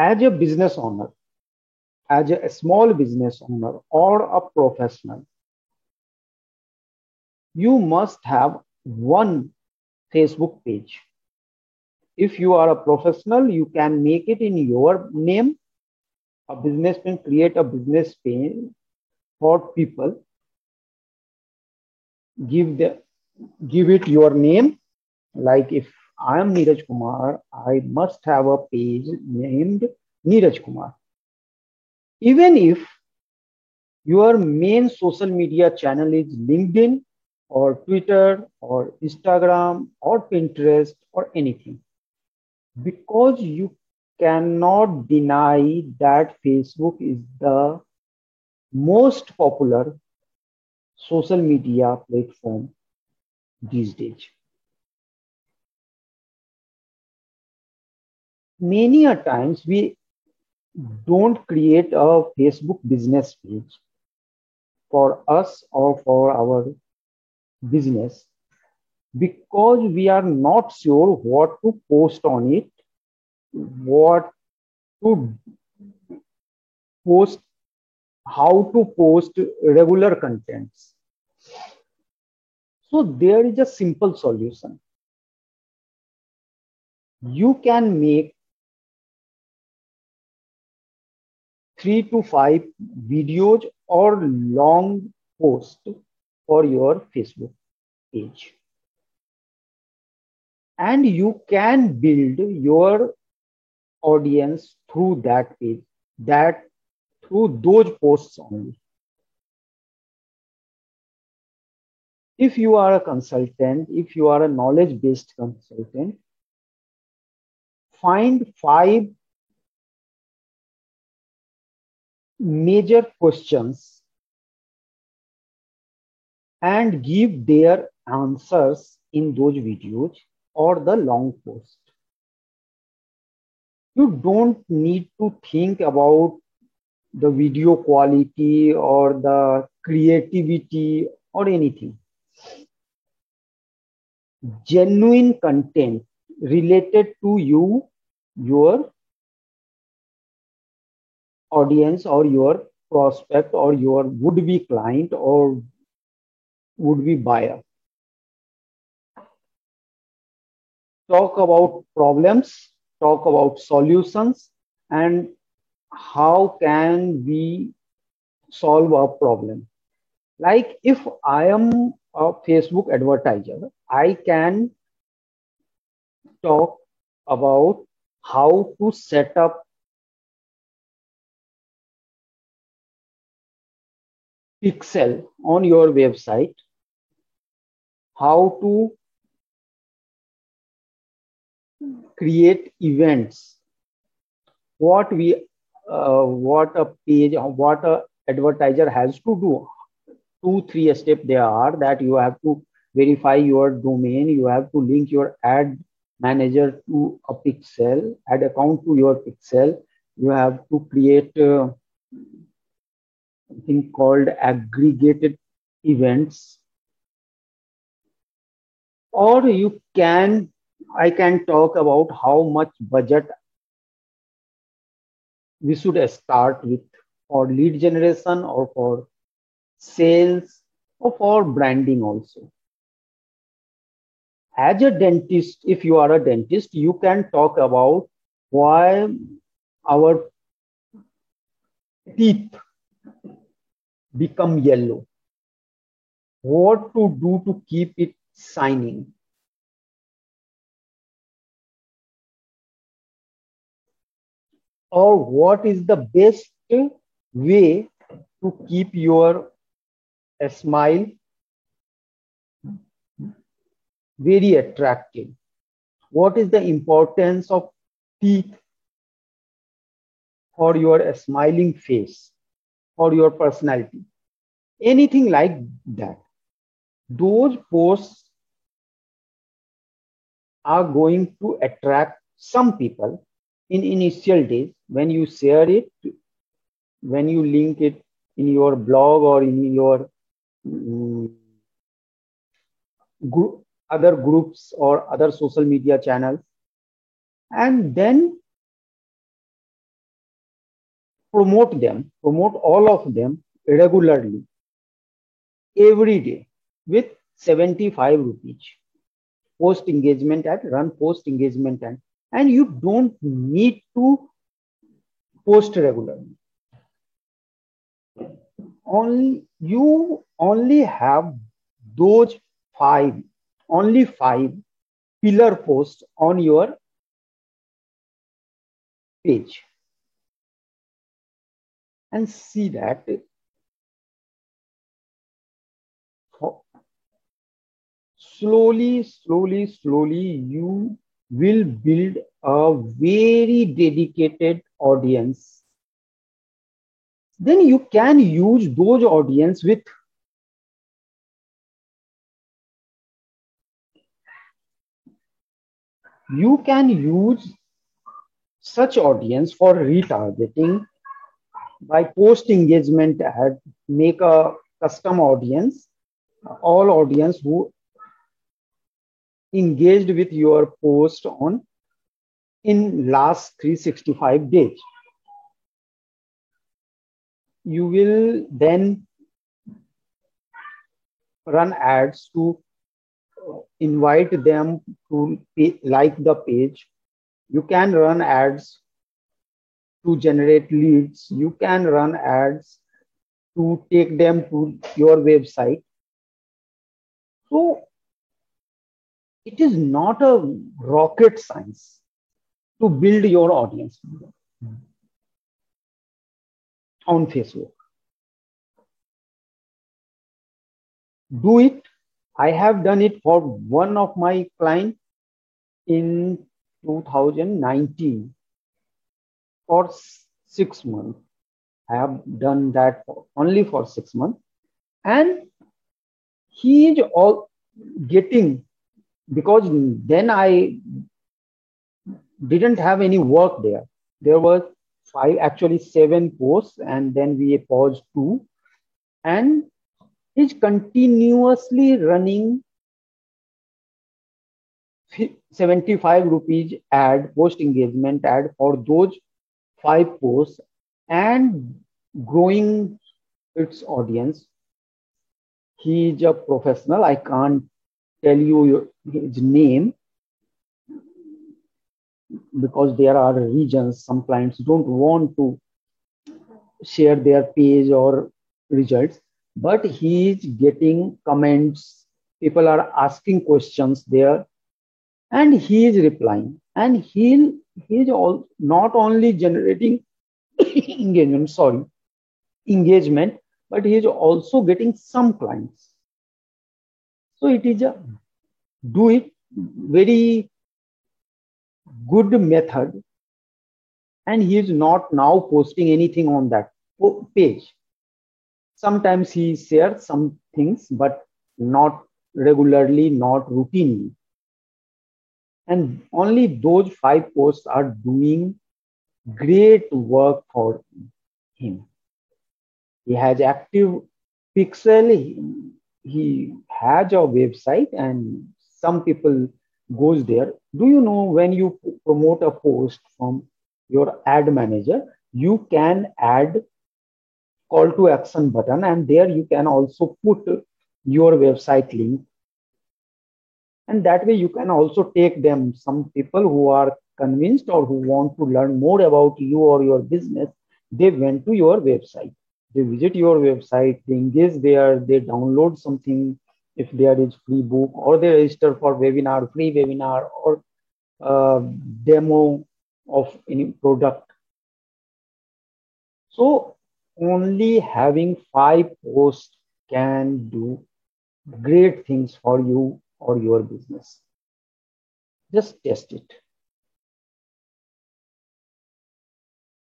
as a business owner, as a small business owner or a professional, you must have one Facebook page. If you are a professional, you can make it in your name. A businessman create a business page for people. Give the give it your name. Like if I am Neeraj Kumar, I must have a page named Neeraj Kumar. Even if your main social media channel is LinkedIn or Twitter or Instagram or Pinterest or anything. Because you cannot deny that Facebook is the most popular social media platform these days. Many a times we don't create a Facebook business page for us or for our business because we are not sure what to post on it, what to post, how to post regular contents. So there is a simple solution. You can make three to five videos or long posts for your Facebook page. And you can build your audience through that page, that through those posts only. If you are a consultant, if you are a knowledge based consultant, find five major questions and give their answers in those videos or the long post. You don't need to think about the video quality or the creativity or anything. Genuine content related to you, your audience or your prospect or your would be client or would be buyer. Talk about problems, talk about solutions, and how can we solve a problem. Like if I am a Facebook advertiser, I can talk about how to set up pixel on your website how to create events. What we uh, what a page what a advertiser has to do. Two three step there are that you have to verify your domain. You have to link your ad manager to a pixel ad account to your pixel. You have to create uh, called aggregated events. Or you can i can talk about how much budget we should start with for lead generation or for sales or for branding also. As a dentist if you are a dentist you can talk about why our teeth become yellow what to do to keep it signing. Or what is the best way to keep your smile very attractive? What is the importance of teeth for your smiling face or your personality? Anything like that. Those posts are going to attract some people in initial days when you share it, when you link it in your blog or in your um, group, other groups or other social media channels. And then promote them, promote all of them regularly every day with 75 rupees post engagement ad run post engagement ad. And you don't need to post regularly. Only you only have those five only five pillar posts on your page and see that slowly, slowly, slowly, you will build a very dedicated audience. Then you can use those audience with you can use such audience for retargeting by post engagement ad make a custom audience all audience who engaged with your post on in last 365 days. You will then run ads to uh, invite them to like the page. You can run ads to generate leads you can run ads to take them to your website so it is not a rocket science to build your audience on Facebook. Do it. I have done it for one of my clients in 2019 for six months. I have done that for, only for six months. And he is all getting because then I didn't have any work there. There was five, actually seven posts, and then we paused two. And he's continuously running 75 rupees ad, post engagement ad for those five posts and growing its audience. He is a professional. I can't tell you his name because there are regions some clients don't want to share their page or results but he is getting comments people are asking questions there and he is replying and he he is all not only generating engagement sorry engagement but he is also getting some clients so it is a do it very good method. And he is not now posting anything on that page. Sometimes he shares some things, but not regularly, not routinely. And only those five posts are doing great work for him. He has active pixel he has a website and some people goes there do you know when you promote a post from your ad manager you can add call to action button and there you can also put your website link and that way you can also take them. Some people who are convinced or who want to learn more about you or your business they went to your website. They visit your website, they engage there, they download something. If there is free book or they register for webinar, free webinar or uh, demo of any product. So only having five posts can do great things for you or your business. Just test it.